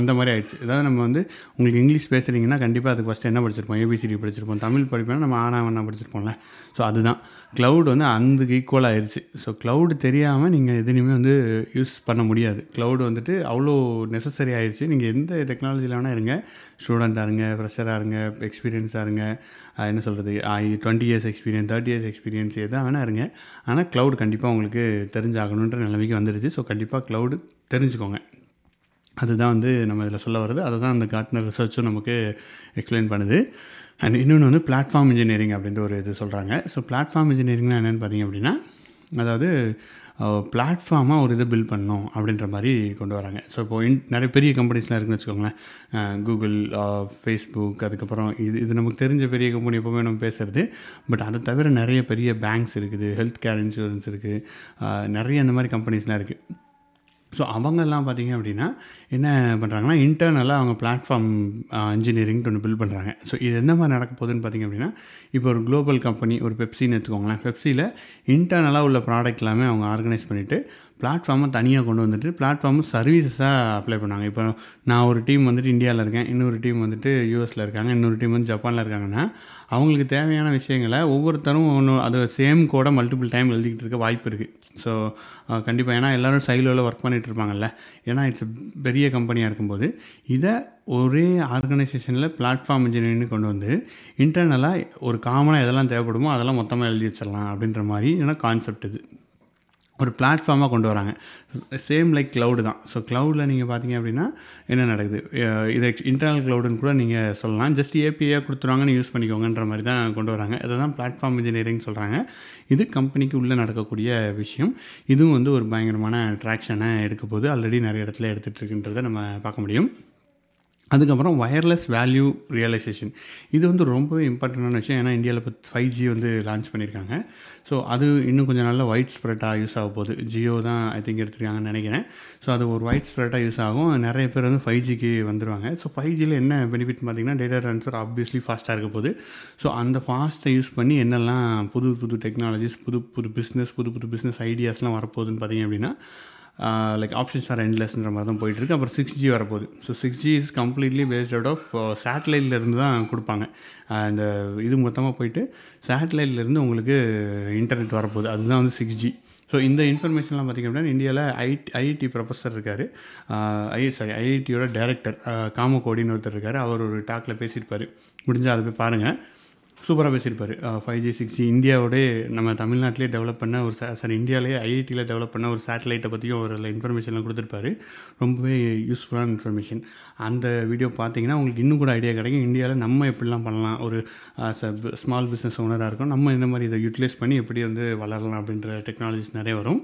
S1: அந்த மாதிரி ஆயிடுச்சு. அதாவது நம்ம வந்து உங்களுக்கு இங்கிலீஷ் பேசுகிறீங்கன்னா கண்டிப்பாக அதுக்கு ஃபஸ்ட்டு என்ன படிச்சிருப்போம்? ஏபிசிடி படிச்சிருப்போம். தமிழ் படிப்போம்னா நம்ம ஆனா வேணா படிச்சிருப்போம்ல. ஸோ அதுதான். க்ளவுட் வந்து அதுக்கு ஈக்குவல் ஆயிடுச்சு ஸோ க்ளவுடு தெரியாமல் நீங்கள் எதுலையுமே வந்து யூஸ் பண்ண முடியாது. க்ளவுடு வந்துட்டு அவ்வளோ நெசசரி ஆயிடுச்சு நீங்கள் எந்த டெக்னாலஜியில் வேணால் இருங்க. ஸ்டூடெண்ட்டாக இருங்க ஃப்ரெஷராக இருங்க எக்ஸ்பீரியன்ஸாக இருங்க. என்ன சொல்கிறது twenty years experience thirty years experience எதாக வேணால் இருங்க. ஆனால் க்ளவுட் கண்டிப்பாக உங்களுக்கு தெரிஞ்சாகணுன்ற நிலைமைக்கு வந்துடுச்சு ஸோ கண்டிப்பாக க்ளவுடு தெரிஞ்சுக்கோங்க. அதுதான் வந்து நம்ம இதில் சொல்ல வருது அதை தான் அந்த கார்ட்னர் ரிசர்ச்சும் நமக்கு எக்ஸ்பிளைன் பண்ணுது. அண்ட் இன்னொன்று வந்து பிளாட்ஃபார்ம் இன்ஜினியரிங் அப்படின்ற ஒரு இது சொல்கிறாங்க ஸோ பிளாட்ஃபார்ம் இன்ஜினியரிங்னா என்னென்னு பார்த்தீங்க அப்படின்னா அதாவது பிளாட்ஃபார்மாக ஒரு இதை பில்ட் பண்ணணும் அப்படின்ற மாதிரி கொண்டு வராங்க. ஸோ இப்போ இன் நிறைய பெரிய கம்பெனிஸ்லாம் இருக்குன்னு வச்சுக்கோங்களேன். கூகுள் ஃபேஸ்புக் அதுக்கப்புறம் இது இது நமக்கு தெரிஞ்ச பெரிய கம்பெனி எப்போவுமே நம்ம பேசுகிறது பட் அதை தவிர நிறைய பெரிய பேங்க்ஸ் இருக்குது. ஹெல்த் கேர் இன்சூரன்ஸ் இருக்குது நிறைய அந்த மாதிரி கம்பெனிஸ்லாம் இருக்குது ஸோ அவங்கெல்லாம் பார்த்திங்க அப்படின்னா என்ன பண்ணுறாங்கன்னா இன்டர்னலாக அவங்க பிளாட்ஃபார்ம் இன்ஜினியரிங் ஒன்று பில்ட் பண்ணுறாங்க ஸோ இது எந்த மாதிரி நடக்க போகுதுன்னு பார்த்திங்க அப்படின்னா இப்போ ஒரு குளோபல் கம்பெனி ஒரு பெப்சின்னு எடுத்துக்கோங்களேன். பெப்சியில் இன்டர்னலாக உள்ள ப்ராடக்ட் எல்லாமே அவங்க ஆர்கனைஸ் பண்ணிவிட்டு பிளாட்ஃபார்மும் தனியாக கொண்டு வந்துட்டு பிளாட்ஃபார்மும் சர்வீசஸாக அப்ளை பண்ணாங்க. இப்போ நான் ஒரு டீம் வந்துட்டு இந்தியாவில் இருக்கேன் இன்னொரு டீம் வந்துட்டு யூஎஸில் இருக்காங்க இன்னொரு டீம் வந்து ஜப்பானில் இருக்காங்கன்னா அவங்களுக்கு தேவையான விஷயங்களை ஒவ்வொருத்தரும் ஒன்று அது சேம் கூட மல்டிபிள் டைம் எழுதிக்கிட்டு இருக்க வாய்ப்பு இருக்குது ஸோ கண்டிப்பாக ஏன்னா எல்லோரும் சைலோவில் ஒர்க் பண்ணிகிட்டு இருப்பாங்கல்ல. ஏன்னா இட்ஸ் பெரிய கம்பெனியாக இருக்கும்போது இதை ஒரே ஆர்கனைசேஷனில் பிளாட்ஃபார்ம் இன்ஜினியரிங்னு கொண்டு வந்து இன்டர்னலாக ஒரு காமனாக எதெல்லாம் தேவைப்படுமோ அதெல்லாம் மொத்தமாக எழுதி வச்சிடலாம் அப்படின்ற மாதிரி ஏன்னா கான்செப்ட் இது. ஒரு பிளாட்ஃபார்மாக கொண்டு வராங்க. சேம் லைக் க்ளவுடு தான். ஸோ க்ளவுடில் நீங்கள் பார்த்தீங்க அப்படின்னா என்ன நடக்குது? இது இன்டர்னல் க்ளவுடுன்னு கூட நீங்கள் சொல்லலாம். ஜஸ்ட் ஏபிஐயாக கொடுத்துருவாங்கன்னு யூஸ் பண்ணிக்கோங்கன்ற மாதிரி தான் கொண்டு வராங்க. அதை தான் பிளாட்ஃபார்ம் இன்ஜினியரிங் சொல்கிறாங்க இது கம்பெனிக்கு உள்ளே நடக்கக்கூடிய விஷயம். இதுவும் வந்து ஒரு பயங்கரமான ட்ராக்ஷனை எடுக்க போது ஆல்ரெடி நிறைய இடத்துல எடுத்துகிட்டு இருக்குன்றதை நம்ம பார்க்க முடியும். அதுக்கப்புறம் ஒயர்லெஸ் வேல்யூ ரியலைசேஷன் இது வந்து ரொம்பவே இம்பார்ட்டண்டான விஷயம். ஏன்னா இந்தியாவில் இப்போ ஃபைவ் ஜி வந்து லான்ச் பண்ணியிருக்காங்க ஸோ அது இன்னும் கொஞ்சம் நல்லா ஒயிட் ஸ்ப்ரெட்டாக யூஸ் ஆக போகுது. ஜியோ தான் ஐ திங்க் எடுத்துருக்காங்கன்னு நினைக்கிறேன். ஸோ அது ஒரு ஒயிட் ஸ்ப்ரெட்டாக யூஸ் ஆகும். நிறைய பேர் வந்து ஃபைவ் ஜிக்கு வந்துடுவாங்க ஸோ ஃபைவ் ஜியில் என்ன பெனிஃபிட் பார்த்தீங்கன்னா டேட்டா ட்ரான்ஸ்ஃபர் ஆப்வியஸ்லி ஃபாஸ்ட்டாக இருக்க போகுது. ஸோ அந்த ஃபாஸ்ட்டை யூஸ் பண்ணி என்னெல்லாம் புது புது டெக்னாலஜிஸ் புது புது பிஸ்னஸ் புது புது பிஸ்னஸ் ஐடியாஸ்லாம் வரப்போகுதுன்னு பார்த்தீங்க அப்படின்னா லைக் ஆப்ஷன்ஸ் ஆர் எண்ட்லெஸ்ன்ற மாதிரி தான் போயிட்டுருக்கு. அப்புறம் சிக்ஸ் ஜி வரப்போகுது. So six G is completely based out of சேட்டலைட்லேருந்து தான் கொடுப்பாங்க. இந்த இது மொத்தமாக போயிட்டு சேட்டலைட்லேருந்து உங்களுக்கு இன்டர்நெட் வரப்போகுது. அதுதான் வந்து சிக்ஸ் ஜி ஸோ இந்த இன்ஃபர்மேஷன்லாம் பார்த்திங்க அப்படின்னா இந்தியாவில் ஐடி ஐஐடி ப்ரொஃபஸர் இருக்கார். ஐ சாரி ஐஐடியோட டேரக்டர் காமகோடின்னு ஒருத்தர் இருக்கார். அவர் ஒரு டாக்கில் பேசியிருப்பார். முடிஞ்சால் அதை போய் பாருங்கள் சூப்பராக பேசியிருப்பார். ஃபைவ் ஜி சிக்ஸ் ஜி இந்தியாவோடய நம்ம தமிழ்நாட்டிலே டெவலப் பண்ண ஒரு சாரி இந்தியாவிலே ஐஐடியில் டெவலப் பண்ண ஒரு சேட்டலைட்டை பற்றியும் ஒரு இன்ஃபர்மேஷன்லாம் கொடுத்துருப்பாரு. ரொம்பவே யூஸ்ஃபுல்லான இன்ஃபர்மேஷன் அந்த வீடியோ பார்த்தீங்கன்னா உங்களுக்கு இன்னும் கூட ஐடியா கிடைக்கும். இந்தியாவில் நம்ம எப்படிலாம் பண்ணலாம்? ஒரு ஸ்மால் பிஸ்னஸ் ஓனராக இருக்கும் நம்ம இந்த மாதிரி இதை யூட்டிலைஸ் பண்ணி எப்படி வந்து வளரலாம் அப்படின்ற டெக்னாலஜிஸ் நிறைய வரும்.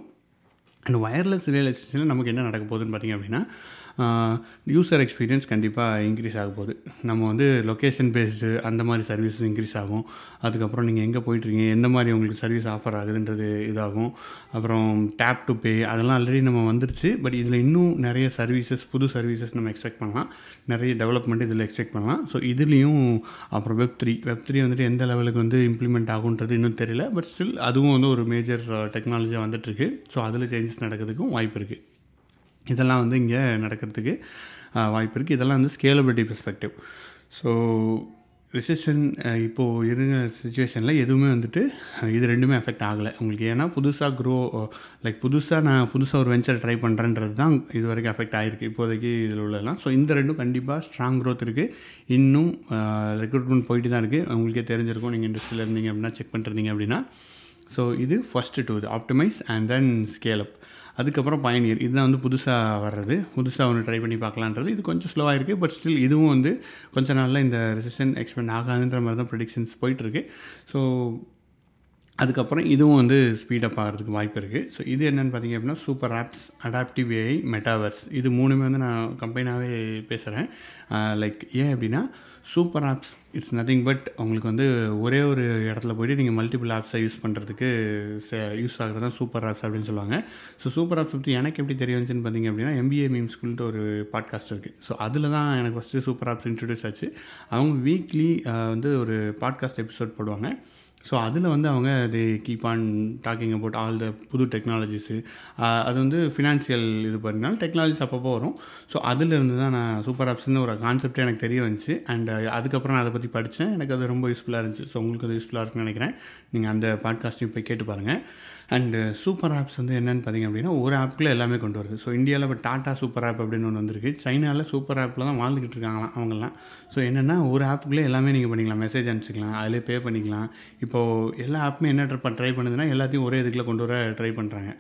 S1: அண்ட் ஒயர்லெஸ் ரியலைசேஷனில் நமக்கு என்ன நடக்க போகுதுன்னு பார்த்திங்க அப்படின்னா யூசர் எக்ஸ்பீரியன்ஸ் கண்டிப்பாக இன்க்ரீஸ் ஆக போகுது. நம்ம வந்து லொக்கேஷன் பேஸ்டு அந்த மாதிரி சர்வீஸ் இன்க்ரீஸ் ஆகும். அதுக்கப்புறம் நீங்கள் எங்கே போயிட்டுருக்கீங்க? எந்த மாதிரி உங்களுக்கு சர்வீஸ் ஆஃபர் ஆகுதுன்றது இதாகும். அப்புறம் டேப் டு பே அதெல்லாம் ஆல்ரெடி நம்ம வந்துருச்சு. பட் இதில் இன்னும் நிறைய சர்வீசஸ் புது சர்வீசஸ் நம்ம எக்ஸ்பெக்ட் பண்ணலாம். நிறைய டெவலப்மெண்ட் இதில் எக்ஸ்பெக்ட் பண்ணலாம். ஸோ இதுலேயும் அப்புறம் வெப் த்ரீ வெப் த்ரீ வந்துட்டு எந்த லெவலுக்கு வந்து இம்ப்ளிமெண்ட் ஆகுன்றது இன்னும் தெரியல. பட் ஸ்டில் அதுவும் வந்து ஒரு மேஜர் டெக்னாலஜியாக வந்துட்டுருக்கு. ஸோ அதில் சேஞ்சஸ் நடக்கிறதுக்கும் வாய்ப்பு இருக்குது இதெல்லாம் வந்து இங்கே நடக்கிறதுக்கு வாய்ப்பு இருக்குது இதெல்லாம் வந்து ஸ்கேலபிலிட்டி பெர்ஸ்பெக்டிவ் ஸோ ரிசெஷன் இப்போது இருக்கிற சுச்சுவேஷனில் எதுவுமே வந்துட்டு இது ரெண்டுமே எஃபெக்ட் ஆகலை. உங்களுக்கு ஏன்னா புதுசாக க்ரோ லைக் புதுசாக நான் புதுசாக ஒரு வெஞ்சர் ட்ரை பண்ணுறேன்றது தான் இது வரைக்கும் எஃபெக்ட் ஆகிருக்கு இப்போதைக்கு இதில் உள்ளலாம் ஸோ இந்த ரெண்டும் கண்டிப்பாக ஸ்ட்ராங் க்ரோத் இருக்குது இன்னும் ரெக்ரூட்மெண்ட் போயிட்டு தான் இருக்குது உங்களுக்கே தெரிஞ்சிருக்கும். நீங்கள் இண்டஸ்ட்ரியில் இருந்தீங்க அப்படின்னா செக் பண்ணிருந்தீங்க அப்படின்னா ஸோ இது ஃபஸ்ட்டு டூ இது optimize and then scale up அதுக்கப்புறம் பயனியர் இதுதான் வந்து புதுசாக வர்றது. புதுசாக ஒன்று ட்ரை பண்ணி பார்க்கலான்றது. இது கொஞ்சம் ஸ்லோவாக இருக்குது பட் ஸ்டில் இதுவும் வந்து கொஞ்ச நாளில் இந்த ரெசிஸ்டன் எக்ஸ்பெண்ட் ஆகாதுன்ற மாதிரி தான் ப்ரொடிக்ஷன்ஸ் போயிட்டுருக்கு ஸோ அதுக்கப்புறம் இதுவும் வந்து ஸ்பீடப் ஆகிறதுக்கு வாய்ப்பு இருக்குது ஸோ இது என்னென்னு பார்த்தீங்க அப்படின்னா super apps adaptive AI metaverse இது மூணுமே வந்து நான் கம்பெனியாகவே பேசுகிறேன் லைக் ஏன் அப்படின்னா super apps it's nothing but உங்களுக்கு வந்து ஒரே ஒரு இடத்துல போய்ட்டு நீங்கள் மல்டிபிள் ஆப்ஸை யூஸ் பண்ணுறதுக்கு யூஸ் ஆகிறது தான் சூப்பர் ஆப்ஸ் அப்படின்னு சொல்லுவாங்க. ஸோ சூப்பர் ஆப்ஸ் பற்றி எனக்கு எப்படி தெரிய வந்துச்சுன்னு பார்த்தீங்க அப்படின்னா எம்பிஏ மீம் ஸ்கூல்ட்டு ஒரு பாட்காஸ்ட் இருக்குது ஸோ அதில் தான் எனக்கு ஃபஸ்ட்டு சூப்பர் ஆப்ஸ் இன்ட்ரடியூஸ் ஆச்சு. அவங்க வீக்லி வந்து ஒரு பாட்காஸ்ட் எபிசோட் போடுவாங்க. ஸோ அதில் வந்து அவங்க they keep on talking about all the புது டெக்னாலஜிஸு அது வந்து ஃபினான்ஷியல் இது பண்ணினாலும் டெக்னாலஜிஸ் அப்பப்போ வரும். ஸோ அதிலிருந்து தான் நான் சூப்பர் ஆப்ஸ்னு ஒரு கான்செப்டே எனக்கு தெரிய வந்துச்சு. அண்ட் அதுக்கப்புறம் நான் அதை பற்றி படித்தேன் எனக்கு அது ரொம்ப யூஸ்ஃபுல்லாக இருந்துச்சு. ஸோ உங்களுக்கு அது யூஸ்ஃபுல்லாக இருக்குன்னு நினைக்கிறேன். நீங்கள் அந்த பாட்காஸ்ட்டையும் போய் கேட்டு பாருங்கள் அண்டு சூப்பர் ஆப்ஸ் வந்து என்னென்னு பார்த்தீங்க அப்படின்னா ஒரு ஆப்புக்குள்ளே எல்லாமே கொண்டு வருது. ஸோ இந்தியாவில் இப்போ டாட்டா சூப்பர் ஆப் அப்படின்னு ஒன்று வந்திருக்கு. சைனாவில் சூப்பர் ஆப்பில் தான் வாழ்ந்துக்கிட்டு இருக்காங்களாம் அவங்கெல்லாம். ஸோ என்னென்னா ஒரு ஆப்புக்குள்ளே எல்லாமே நீங்கள் பண்ணிக்கலாம். மெசேஜ் அனுப்பிச்சிக்கலாம் அதிலே பே பண்ணிக்கலாம். இப்போது எல்லா ஆப்புமே என்ன ட்ரை பண்ணுதுன்னா எல்லாத்தையும் ஒரே இதுக்குள்ளே கொண்டு வர ட்ரை பண்ணுறாங்க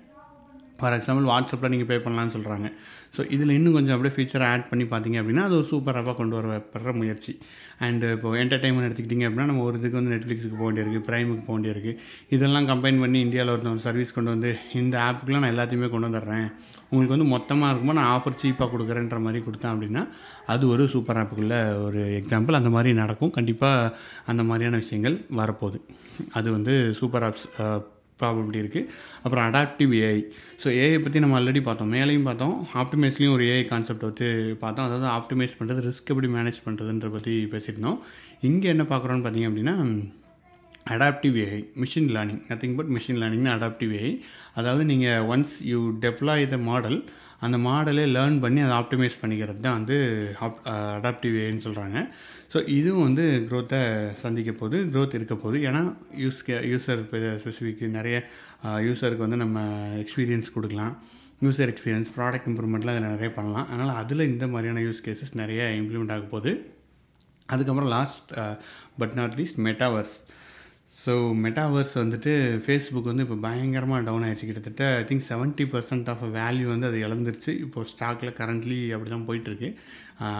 S1: ஃபார் எக்ஸாம்பிள் வாட்ஸ்அப்பில் நீங்கள் பே பண்ணலான்னு சொல்கிறாங்க ஸோ இதில் இன்னும் கொஞ்சம் அப்படியே ஃபீச்சரை ஆட் பண்ணி பார்த்தீங்க அப்படின்னா அது ஒரு சூப்பராக கொண்டு வரப்படுற முயற்சி. அண்டு இப்போ என்டர்டைன்மெண்ட் எடுத்துக்கிட்டிங்க அப்படின்னா நம்ம ஒரு இதுக்கு வந்து நெட்ஃப்ளிக்ஸுக்கு போக வேண்டியிருக்கு ப்ரைமுக்கு போக வேண்டியிருக்கு. இதெல்லாம் கம்பைன் பண்ணி இந்தியாவில் ஒருத்தவங்க சர்வீஸ் கொண்டு வந்து இந்த ஆப்புக்குலாம் நான் எல்லாத்தையுமே கொண்டு வந்துடுறேன். உங்களுக்கு வந்து மொத்தமாக இருக்கும்போது நான் ஆஃபர் சீப்பாக கொடுக்குறேன்ற மாதிரி கொடுத்தேன் அப்படின்னா அது ஒரு சூப்பர் ஆப்புக்குள்ள ஒரு எக்ஸாம்பிள் அந்த மாதிரி நடக்கும். கண்டிப்பாக அந்த மாதிரியான விஷயங்கள் வரப்போகுது. அது வந்து சூப்பர் ஆப்ஸ் ப்ராபபிலிட்டி இருக்குது அப்புறம் அடாப்டிவ் ஏஐ ஸோ ஏஐ பற்றி நம்ம ஆல்ரெடி பார்த்தோம். மேலேயும் பார்த்தோம். ஆப்டிமைஸ்லேயும் ஒரு ஏஐ கான்செப்ட் வந்து பார்த்தோம். அதாவது ஆப்டிமைஸ் பண்ணுறது ரிஸ்க் எப்படி மேனேஜ் பண்ணுறதுன்ற பற்றி பேசியிருந்தோம். இங்கே என்ன பார்க்குறோன்னு பார்த்தீங்க அப்படின்னா adaptive AI machine learning nothing but machine லேர்னிங்னு adaptive AI அதாவது நீங்கள் once you deploy the model அந்த மாடலே லேர்ன் பண்ணி அதை ஆப்டிமைஸ் பண்ணிக்கிறது தான் வந்து ஆப் அடாப்டிவ் ஏன்னு சொல்கிறாங்க ஸோ இதுவும் வந்து க்ரோத்தை சந்திக்க போகுது க்ரோத் இருக்க போது ஏன்னா யூஸ் யூசர் ஸ்பெசிஃபிக் நிறைய யூசருக்கு வந்து நம்ம எக்ஸ்பீரியன்ஸ் கொடுக்கலாம். யூசர் எக்ஸ்பீரியன்ஸ் ப்ராடக்ட் இம்ப்ரூவ்மெண்ட்லாம் அதில் நிறைய பண்ணலாம். அதனால் அதில் இந்த மாதிரியான யூஸ் கேசஸ் நிறைய இம்ப்ளிமெண்ட் ஆக போகுது. அதுக்கப்புறம் last but not least metaverse so metaverse வந்துட்டு ஃபேஸ்புக் வந்து இப்போ பயங்கரமாக டவுன் ஆயிடுச்சு. கிட்டத்தட்ட I think seventy percent of value வந்து அது இழந்துருச்சு. இப்போ ஸ்டாக்கில் கரண்ட்லி அப்படி தான் போயிட்டுருக்கு.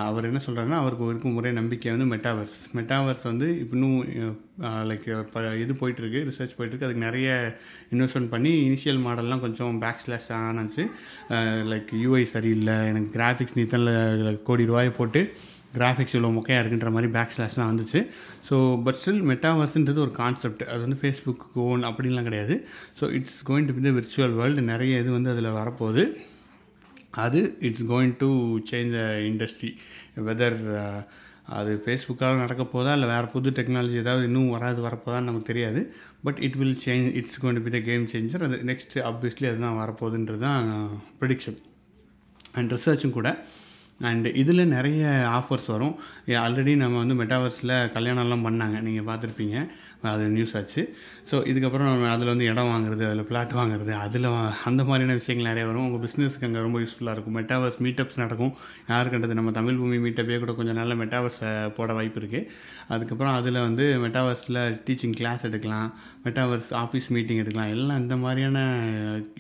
S1: அவர் என்ன சொல்கிறாருன்னா அவருக்கு இருக்கும் ஒரே நம்பிக்கை வந்து மெட்டாவர்ஸ் மெட்டாவர்ஸ் வந்து இன்னும் லைக் இப்போ இது போயிட்டுருக்கு ரிசர்ச் போயிட்டுருக்கு. அதுக்கு நிறைய இன்வெஸ்ட்மெண்ட் பண்ணி இனிஷியல் மாடல்லாம் கொஞ்சம் பேக் ஸ்லாஷ் ஆனச்சு லைக் யூஐ சரியில்லை. எனக்கு கிராஃபிக்ஸ் நீத்தனில் கோடி ரூபாய் போட்டு கிராஃபிக்ஸ் இவ்வளோ மொக்கையாக இருக்குன்ற மாதிரி பேக் ஸ்லாஷ்லாம் வந்துச்சு. ஸோ பட் ஸ்டில் மெட்டாவர்ஸ்ன்றது ஒரு கான்செப்ட் அது வந்து ஃபேஸ்புக் ஓன் அப்படின்லாம் கிடையாது. So it's going to be the virtual world நிறைய இது வந்து அதில் வரப்போகுது. அது it's going to change the industry whether அது ஃபேஸ்புக்கால் நடக்க போதா இல்லை வேறு புது டெக்னாலஜி ஏதாவது இன்னும் வராது வரப்போதான்னு நமக்கு தெரியாது. But it will change it's going to be the game changer அது நெக்ஸ்ட் ஆப்வியஸ்லி அதுதான் வரப்போகுதுன்றது தான் ப்ரிடிக்ஷன் அண்ட் ரிசர்ச்சும் கூட. அண்ட் இதில் நிறைய ஆஃபர்ஸ் வரும். ஆல்ரெடி நம்ம வந்து மெட்டாவர்ஸில் கல்யாணம்லாம் பண்ணாங்க. நீங்கள் பார்த்துருப்பீங்க. அது நியூஸ் ஆச்சு. ஸோ இதுக்கப்புறம் நம்ம அதில் வந்து இடம் வாங்குறது அதில் பிளாட் வாங்குறது அதில் அந்த மாதிரியான விஷயங்கள் நிறைய வரும். உங்கள் பிஸ்னஸ்க்கு அங்கே ரொம்ப யூஸ்ஃபுல்லாக இருக்கும். மெட்டாவர்ஸ் மீட்டப்ஸ் நடக்கும். யார் கண்டது? நம்ம தமிழ் பூமி மீட்டப்பே கூட கொஞ்சம் நல்ல மெட்டாவர்ஸை போட வாய்ப்பு இருக்குது அதுக்கப்புறம் அதில் வந்து மெட்டாவர்ஸில் டீச்சிங் கிளாஸ் எடுக்கலாம். மெட்டாவர்ஸ் ஆஃபீஸ் மீட்டிங் எடுக்கலாம். எல்லாம் இந்த மாதிரியான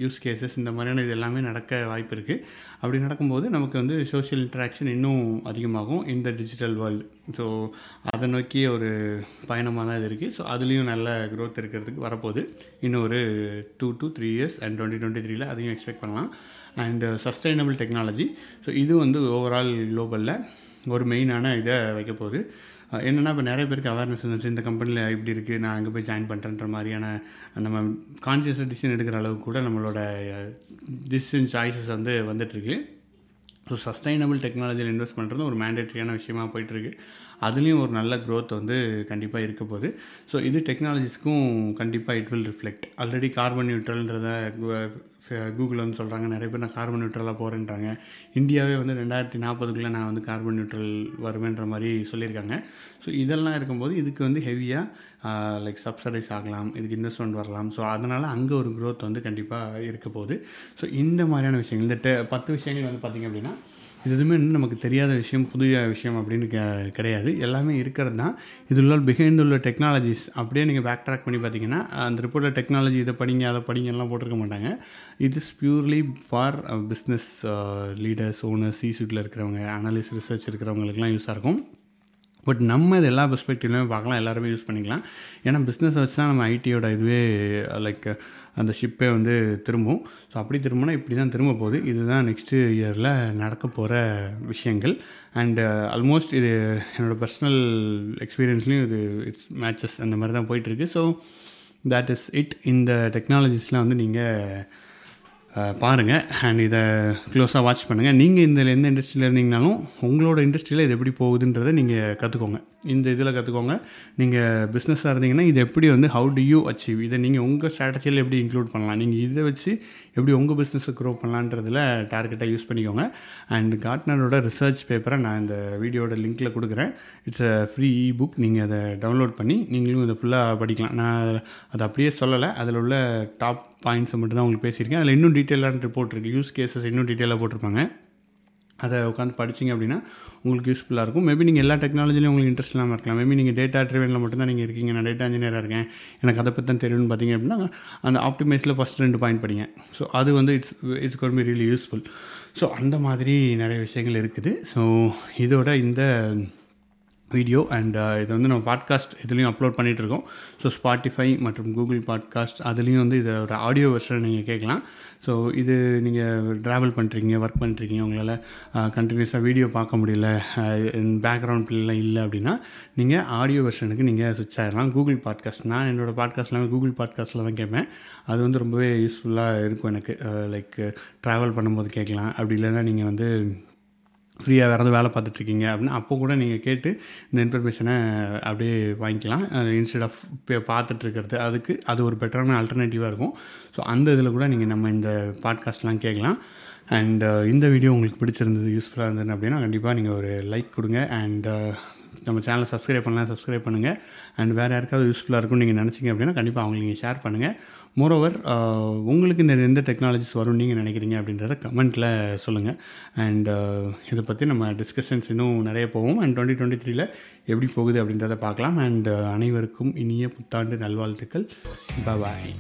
S1: யூஸ் கேசஸ் இந்த மாதிரியான இது எல்லாமே நடக்க வாய்ப்பு இருக்குது அப்படி நடக்கும்போது நமக்கு வந்து சோஷியல் இன்ட்ராக்ஷன் இன்னும் அதிகமாகும் இந்த டிஜிட்டல் வேர்ல்டு ஸோ அதை நோக்கி ஒரு பயணமாக தான் இது இருக்குது ஸோ அதுலேயும் நல்ல க்ரோத் இருக்கிறதுக்கு வரப்போகுது. இன்னும் ஒரு two to three years and twenty twenty த்ரீல அதையும் எக்ஸ்பெக்ட் பண்ணலாம். அண்ட் சஸ்டைனபிள் டெக்னாலஜி ஸோ இது வந்து ஓவரால் குளோபலில் ஒரு மெயினான இதை வைக்க போகுது. என்னென்னா இப்போ நிறைய பேருக்கு அவேர்னஸ் இருந்துச்சு இந்த கம்பெனியில் இப்படி இருக்குது நான் அங்கே போய் ஜாயின் பண்ணுறேன்ற மாதிரியான நம்ம கான்சியஸாக டிசிஷன் எடுக்கிற அளவுக்கு கூட நம்மளோட டிசிஷன் சாய்ஸஸ் வந்து வந்துட்டுருக்கு ஸோ சஸ்டைனபிள் டெக்னாலஜியில் இன்வெஸ்ட் பண்ணுறது ஒரு மேண்டேட்ரியான விஷயமா போயிட்டுருக்கு. அதுலேயும் ஒரு நல்ல க்ரோத் வந்து கண்டிப்பாக இருக்க போகுது. ஸோ இது டெக்னாலஜிஸ்க்கும் கண்டிப்பாக it will reflect already carbon நியூட்ரல்ன்றத Google வந்து சொல்கிறாங்க நிறைய பேர் நான் கார்பன் நியூட்ரலாக போகிறேன்றாங்க இந்தியாவே வந்து ரெண்டாயிரத்தி நாற்பதுக்குள்ளே நான் வந்து கார்பன் நியூட்ரல் வருவேன்ற மாதிரி சொல்லியிருக்காங்க. ஸோ இதெல்லாம் இருக்கும்போது இதுக்கு வந்து ஹெவியாக லைக் சப்சடைஸ் ஆகலாம் இதுக்கு இன்வெஸ்ட்மெண்ட் வரலாம். ஸோ அதனால் அங்கே ஒரு க்ரோத் வந்து கண்டிப்பாக இருக்க போகுது. ஸோ இந்த மாதிரியான விஷயங்கள் இந்த பத்து விஷயங்கள் வந்து பார்த்திங்க அப்படின்னா இது எதுவுமே இன்னும் நமக்கு தெரியாத விஷயம் புதிய விஷயம் அப்படின்னு க கிடையாது. எல்லாமே இருக்கிறது தான். இதில் பிஹைண்ட் உள்ள டெக்னாலஜிஸ் அப்படியே நீங்கள் பேக் ட்ராக் பண்ணி பார்த்தீங்கன்னா அந்த ரிப்போர்ட்டில் டெக்னாலஜி இதை படிங்க அதை படிங்கலாம் போட்டிருக்க மாட்டாங்க. இது is purely for business leaders owners C சுட்டில் இருக்கிறவங்க அனலிஸ்ட் ரிசர்ச் இருக்கிறவங்களுக்குலாம் யூஸாக இருக்கும். பட் நம்ம இது எல்லா பெர்ஸ்பெக்டிவ்லையுமே பார்க்கலாம் எல்லாருமே யூஸ் பண்ணிக்கலாம். ஏன்னா பிஸ்னஸ் வச்சு தான் நம்ம ஐடியோட இதுவே uh, லைக் அந்த ஷிப்பே வந்து திரும்பும். ஸோ அப்படி திரும்பினா இப்படி தான் திரும்ப போகுது. இதுதான் நெக்ஸ்ட்டு இயரில் நடக்க போகிற விஷயங்கள். அண்டு ஆல்மோஸ்ட் uh, இது என்னோடய பர்சனல் எக்ஸ்பீரியன்ஸ்லேயும் இது இட்ஸ் மேட்சஸ் அந்த மாதிரி தான் போயிட்டுருக்கு. ஸோ தேட் இஸ் இட் இந்த டெக்னாலஜிஸ்லாம் வந்து நீங்கள் uh, பாருங்கள் அண்ட் இதை க்ளோஸாக வாட்ச் பண்ணுங்கள் நீங்கள் இந்த எந்த இண்டஸ்ட்ரியில் இருந்தீங்கனாலும் உங்களோட இண்டஸ்ட்ரியில் இது எப்படி போகுதுன்றதை நீங்கள் கற்றுக்கோங்க இந்த இதில் கற்றுக்கோங்க. நீங்கள் பிஸ்னஸாக இருந்தீங்கன்னா இது எப்படி வந்து ஹவு டு யூ அச்சீவ் இதை நீங்கள் உங்கள் ஸ்ட்ராட்டஜியில் எப்படி இன்க்ளூட் பண்ணலாம்? நீங்கள் இதை வச்சு எப்படி உங்கள் பிஸ்னஸை க்ரோ பண்ணலான்றதில் டார்கெட்டாக யூஸ் பண்ணிக்கோங்க. அண்ட் கார்ட்னரோட ரிசர்ச் பேப்பரை நான் இந்த வீடியோட லிங்க்கில் கொடுக்குறேன். It's a free e book நீங்கள் அதை டவுன்லோட் பண்ணி நீங்களும் இதை ஃபுல்லாக படிக்கலாம். நான் அதை அப்படியே சொல்லலை. அதில் உள்ள டாப் பாயிண்ட்ஸை மட்டும் தான் உங்களுக்கு பேசியிருக்கேன். அதில் இன்னும் டீட்டெயிலான ரிப்போர்ட் இருக்குது யூஸ் கேசஸ் இன்னும் டீட்டெயிலாக போட்டிருப்பாங்க. அதை உட்காந்து படிச்சிங்க அப்படின்னா உங்களுக்கு யூஸ்ஃபுல்லாக இருக்கும். மேபி நீங்கள் எல்லா டெக்னாலஜிலையும் உங்களுக்கு இன்ட்ரெஸ்ட் இல்லாமல் இருக்கலாம். மேபி நீங்கள் டேட்டா ட்ரிவனில் மட்டும்தான் நீங்கள் இருக்கீங்க. நான் டேட்டா இன்ஜினியராக இருக்கேன். எனக்கு அதை பற்றி தான் தெரியும்னு பார்த்தீங்க அப்படின்னா அந்த ஆப்டிமைஸில் ஃபஸ்ட் ரெண்டு பாயிண்ட் படிங்க. ஸோ அது வந்து it's it's could be really useful so அந்த மாதிரி நிறைய விஷயங்கள் இருக்குது. ஸோ இதோட இந்த வீடியோ அண்ட் uh, இதை வந்து நம்ம பாட்காஸ்ட் இதுலேயும் அப்லோட் பண்ணிகிட்ருக்கோம் ஸோ ஸ்பாட்டிஃபை மற்றும் கூகுள் பாட்காஸ்ட் அதுலேயும் வந்து இதோட ஆடியோ வெர்ஷன் நீங்கள் கேட்கலாம். ஸோ இது நீங்கள் ட்ராவல் பண்ணுறீங்க ஒர்க் பண்ணுறீங்க உங்களால் கண்டினியூஸாக uh, வீடியோ பார்க்க முடியல பேக்ரவுண்ட் பிள்ளைலாம் இல்லை அப்படின்னா நீங்கள் ஆடியோ வெர்ஷனுக்கு நீங்கள் சுவிச் ஆகிடலாம் கூகுள் பாட்காஸ்ட் நான் என்னோடய பாட்காஸ்ட் எல்லாமே கூகுள் பாட்காஸ்ட்டில் தான் கேட்பேன். அது வந்து ரொம்பவே யூஸ்ஃபுல்லாக இருக்கும் எனக்கு. Uh, லைக் ட்ராவல் பண்ணும்போது கேட்கலாம். அப்படி இல்லைன்னா நீங்கள் வந்து ஃப்ரீயாக வேறு வேலை பார்த்துட்ருக்கீங்க அப்படின்னா அப்போ கூட நீங்கள் கேட்டு இந்த இன்ஃபர்மேஷனை அப்படியே வாங்கிக்கலாம். இன்ஸ்டெட் ஆஃப் பார்த்துட்ருக்கிறது அதுக்கு அது ஒரு பெட்டரான அல்டர்னேட்டிவாக இருக்கும். ஸோ அந்த இதில் கூட நீங்கள் நம்ம இந்த பாட்காஸ்ட்லாம் கேட்கலாம். அண்ட் இந்த வீடியோ உங்களுக்கு பிடிச்சிருந்தது யூஸ்ஃபுல்லாக இருந்தது அப்படின்னா கண்டிப்பாக நீங்கள் ஒரு லைக் கொடுங்க. அண்ட் நம்ம சேனலை சப்ஸ்கிரைப் பண்ணலாம் சப்ஸ்கிரைப் பண்ணுங்கள் அண்ட் வேறு யாருக்காவது யூஸ்ஃபுல்லாக இருக்கும்னு நீங்கள் நினச்சிங்க அப்படின்னா கண்டிப்பாக அவங்களுக்கு நீங்கள் ஷேர் பண்ணுங்கள் மோரோவர் உங்களுக்கு இந்த எந்த டெக்னாலஜிஸ் வரும் நீங்கள் நினைக்கிறீங்க அப்படின்றத கமெண்ட்டில் சொல்லுங்கள் அண்ட் இதை பற்றி நம்ம டிஸ்கஷன்ஸ் இன்னும் நிறைய போவோம். அண்ட் டுவெண்ட்டி டுவெண்ட்டி த்ரீல எப்படி போகுது அப்படின்றத பார்க்கலாம். அண்ட் அனைவருக்கும் இனிய புத்தாண்டு நல்வாழ்த்துக்கள். பபாய்